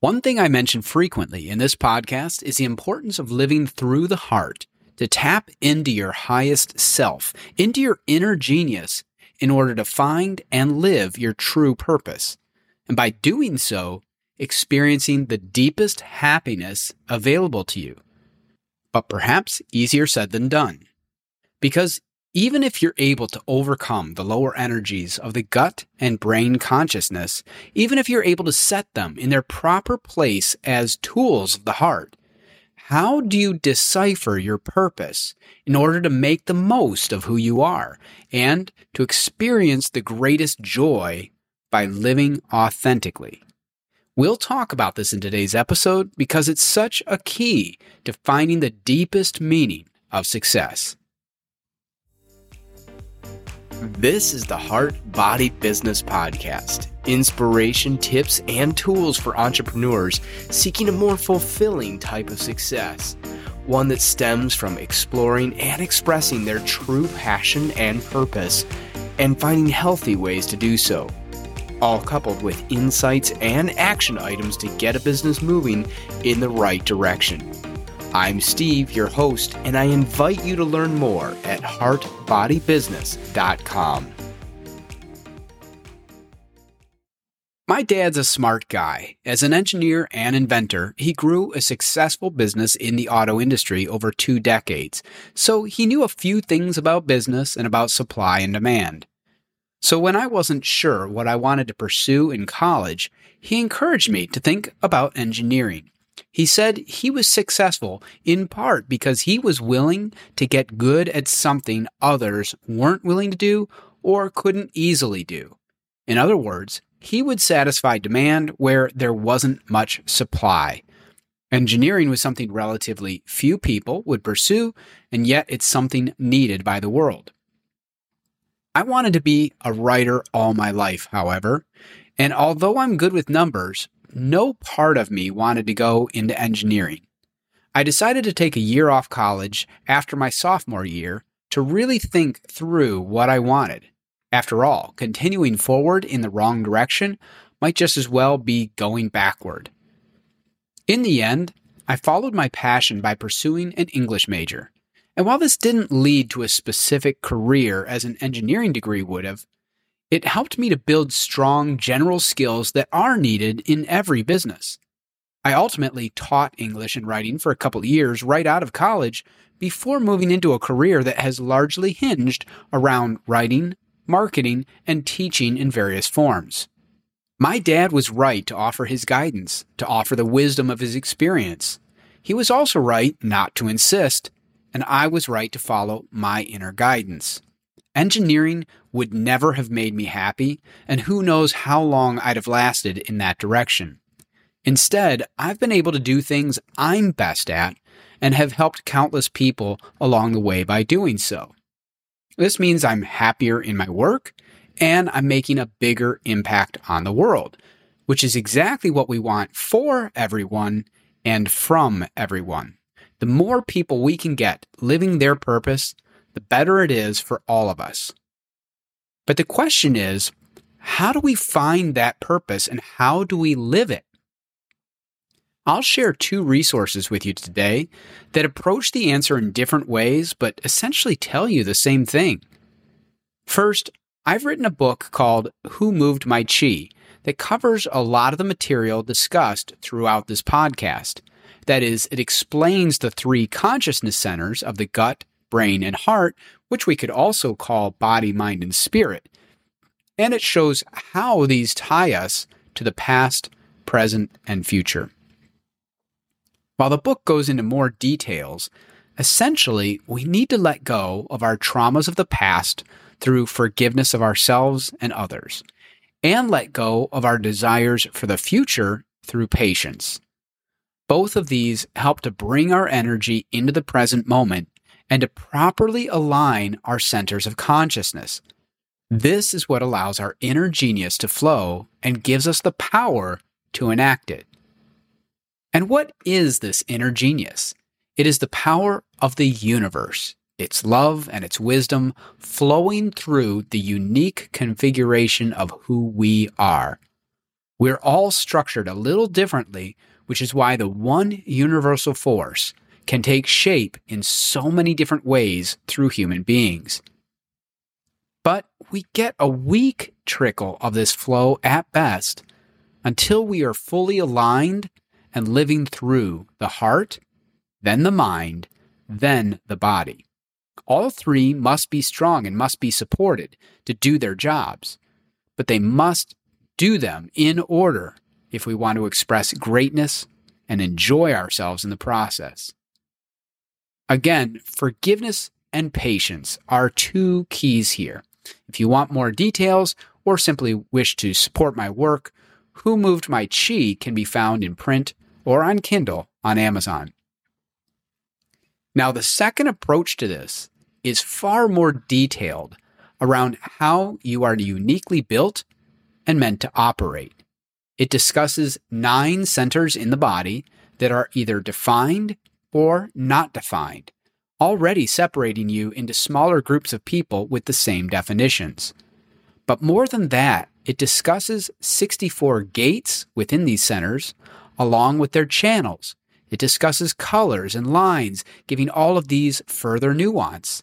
One thing I mention frequently in this podcast is the importance of living through the heart to tap into your highest self, into your inner genius, in order to find and live your true purpose. And by doing so, experiencing the deepest happiness available to you. But perhaps easier said than done. Because even if you're able to overcome the lower energies of the gut and brain consciousness, even if you're able to set them in their proper place as tools of the heart, how do you decipher your purpose in order to make the most of who you are and to experience the greatest joy by living authentically? We'll talk about this in today's episode because it's such a key to finding the deepest meaning of success. This is the Heart Body Business Podcast. Inspiration, tips, and tools for entrepreneurs seeking a more fulfilling type of success. One that stems from exploring and expressing their true passion and purpose and finding healthy ways to do so. All coupled with insights and action items to get a business moving in the right direction. I'm Steve, your host, and I invite you to learn more at heartbodybusiness.com. My dad's a smart guy. As an engineer and inventor, he grew a successful business in the auto industry over two decades, so he knew a few things about business and about supply and demand. So when I wasn't sure what I wanted to pursue in college, he encouraged me to think about engineering. He said he was successful in part because he was willing to get good at something others weren't willing to do or couldn't easily do. In other words, he would satisfy demand where there wasn't much supply. Engineering was something relatively few people would pursue, and yet it's something needed by the world. I wanted to be a writer all my life, however, and although I'm good with numbers, no part of me wanted to go into engineering. I decided to take a year off college after my sophomore year to really think through what I wanted. After all, continuing forward in the wrong direction might just as well be going backward. In the end, I followed my passion by pursuing an English major. And while this didn't lead to a specific career as an engineering degree would have, it helped me to build strong general skills that are needed in every business. I ultimately taught English and writing for a couple years right out of college before moving into a career that has largely hinged around writing, marketing, and teaching in various forms. My dad was right to offer his guidance, to offer the wisdom of his experience. He was also right not to insist, and I was right to follow my inner guidance. Engineering would never have made me happy, and who knows how long I'd have lasted in that direction. Instead, I've been able to do things I'm best at and have helped countless people along the way by doing so. This means I'm happier in my work and I'm making a bigger impact on the world, which is exactly what we want for everyone and from everyone. The more people we can get living their purpose, the better it is for all of us. But the question is, how do we find that purpose and how do we live it? I'll share two resources with you today that approach the answer in different ways, but essentially tell you the same thing. First, I've written a book called Who Moved My Chi that covers a lot of the material discussed throughout this podcast. That is, it explains the three consciousness centers of the gut, brain, and heart, which we could also call body, mind, and spirit. And it shows how these tie us to the past, present, and future. While the book goes into more details, essentially, we need to let go of our traumas of the past through forgiveness of ourselves and others, and let go of our desires for the future through patience. Both of these help to bring our energy into the present moment and to properly align our centers of consciousness. This is what allows our inner genius to flow and gives us the power to enact it. And what is this inner genius? It is the power of the universe, its love and its wisdom flowing through the unique configuration of who we are. We're all structured a little differently, which is why the one universal force can take shape in so many different ways through human beings. But we get a weak trickle of this flow at best until we are fully aligned and living through the heart, then the mind, then the body. All three must be strong and must be supported to do their jobs, but they must do them in order if we want to express greatness and enjoy ourselves in the process. Again, forgiveness and patience are two keys here. If you want more details or simply wish to support my work, Who Moved My Chi can be found in print or on Kindle on Amazon. Now, the second approach to this is far more detailed around how you are uniquely built and meant to operate. It discusses nine centers in the body that are either defined or not defined, already separating you into smaller groups of people with the same definitions. But more than that, it discusses 64 gates within these centers, along with their channels. It discusses colors and lines, giving all of these further nuance.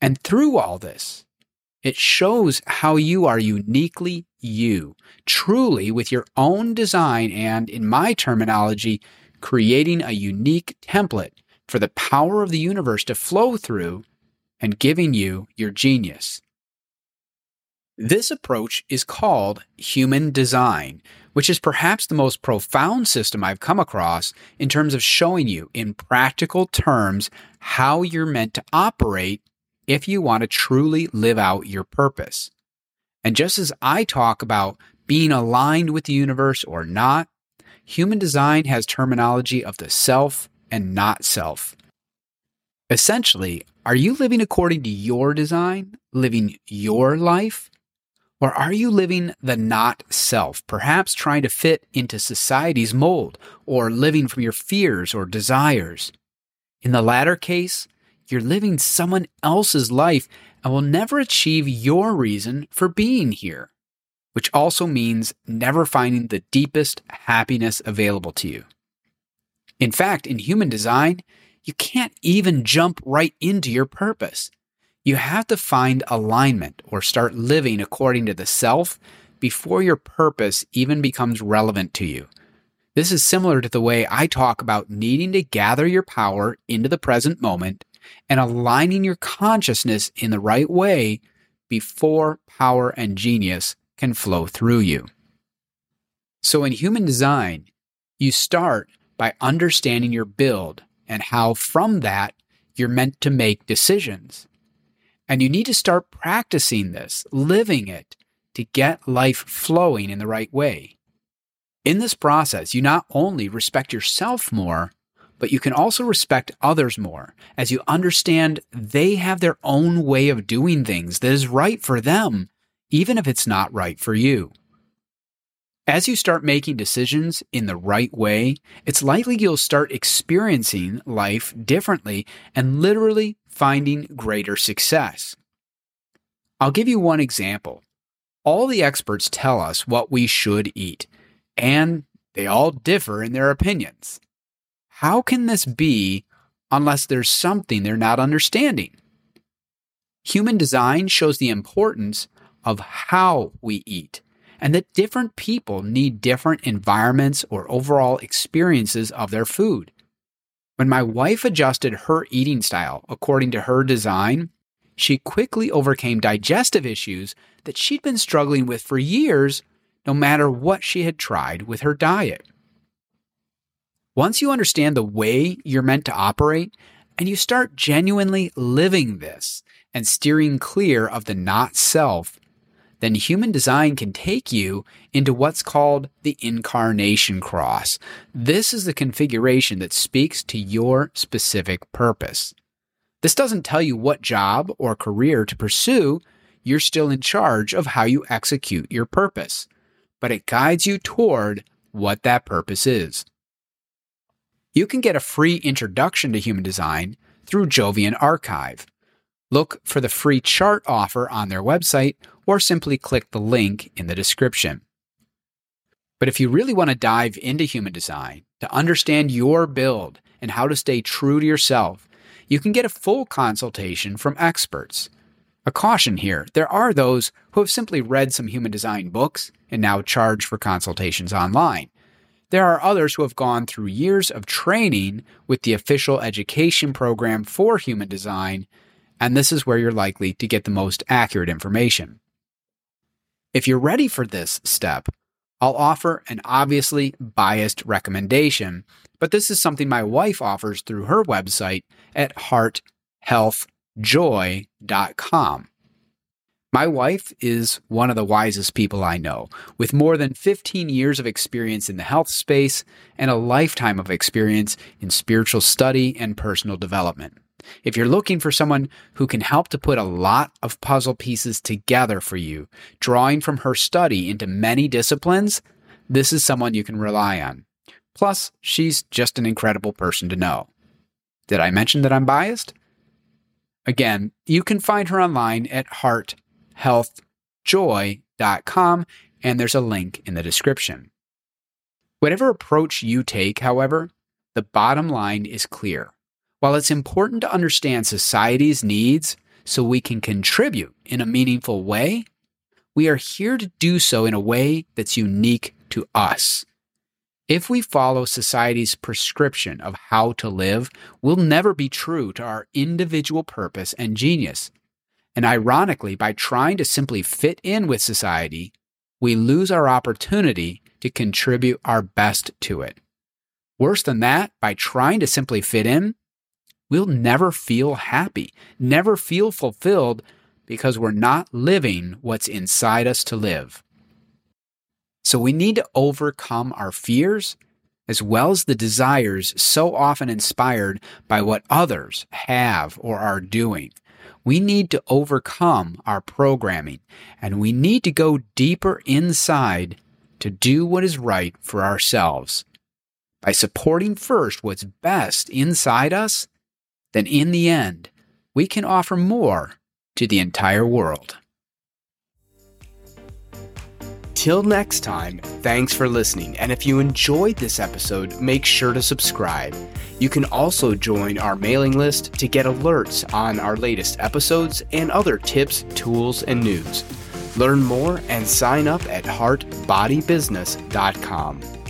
And through all this, it shows how you are uniquely you, truly with your own design and, in my terminology, creating a unique template for the power of the universe to flow through and giving you your genius. This approach is called human design, which is perhaps the most profound system I've come across in terms of showing you in practical terms how you're meant to operate if you want to truly live out your purpose. And just as I talk about being aligned with the universe or not, human design has terminology of the self and not self. Essentially, are you living according to your design, living your life? Or are you living the not self, perhaps trying to fit into society's mold or living from your fears or desires? In the latter case, you're living someone else's life and will never achieve your reason for being here, which also means never finding the deepest happiness available to you. In fact, in human design, you can't even jump right into your purpose. You have to find alignment or start living according to the self before your purpose even becomes relevant to you. This is similar to the way I talk about needing to gather your power into the present moment and aligning your consciousness in the right way before power and genius can flow through you. So, in human design, you start by understanding your build and how from that you're meant to make decisions. And you need to start practicing this, living it, to get life flowing in the right way. In this process, you not only respect yourself more, but you can also respect others more as you understand they have their own way of doing things that is right for them, even if it's not right for you. As you start making decisions in the right way, it's likely you'll start experiencing life differently and literally finding greater success. I'll give you one example. All the experts tell us what we should eat, and they all differ in their opinions. How can this be unless there's something they're not understanding? Human design shows the importance of how we eat and that different people need different environments or overall experiences of their food. When my wife adjusted her eating style according to her design, she quickly overcame digestive issues that she'd been struggling with for years, no matter what she had tried with her diet. Once you understand the way you're meant to operate, and you start genuinely living this and steering clear of the not self, then human design can take you into what's called the incarnation cross. This is the configuration that speaks to your specific purpose. This doesn't tell you what job or career to pursue. You're still in charge of how you execute your purpose, but it guides you toward what that purpose is. You can get a free introduction to human design through Jovian Archive. Look for the free chart offer on their website or simply click the link in the description. But if you really want to dive into human design, to understand your build and how to stay true to yourself, you can get a full consultation from experts. A caution here there are those who have simply read some human design books and now charge for consultations online. There are others who have gone through years of training with the official education program for human design, and this is where you're likely to get the most accurate information. If you're ready for this step, I'll offer an obviously biased recommendation, but this is something my wife offers through her website at hearthealthjoy.com. My wife is one of the wisest people I know, with more than 15 years of experience in the health space and a lifetime of experience in spiritual study and personal development. If you're looking for someone who can help to put a lot of puzzle pieces together for you, drawing from her study into many disciplines, this is someone you can rely on. Plus, she's just an incredible person to know. Did I mention that I'm biased? Again, you can find her online at hearthealthjoy.com, and there's a link in the description. Whatever approach you take, however, the bottom line is clear. While it's important to understand society's needs so we can contribute in a meaningful way, we are here to do so in a way that's unique to us. If we follow society's prescription of how to live, we'll never be true to our individual purpose and genius. And ironically, by trying to simply fit in with society, we lose our opportunity to contribute our best to it. Worse than that, by trying to simply fit in, we'll never feel happy, never feel fulfilled because we're not living what's inside us to live. So we need to overcome our fears as well as the desires so often inspired by what others have or are doing we need to overcome our programming and we need to go deeper inside to do what is right for ourselves. By supporting first what's best inside us, then in the end, we can offer more to the entire world. Till next time, thanks for listening. And if you enjoyed this episode, make sure to subscribe. You can also join our mailing list to get alerts on our latest episodes and other tips, tools, and news. Learn more and sign up at heartbodybusiness.com.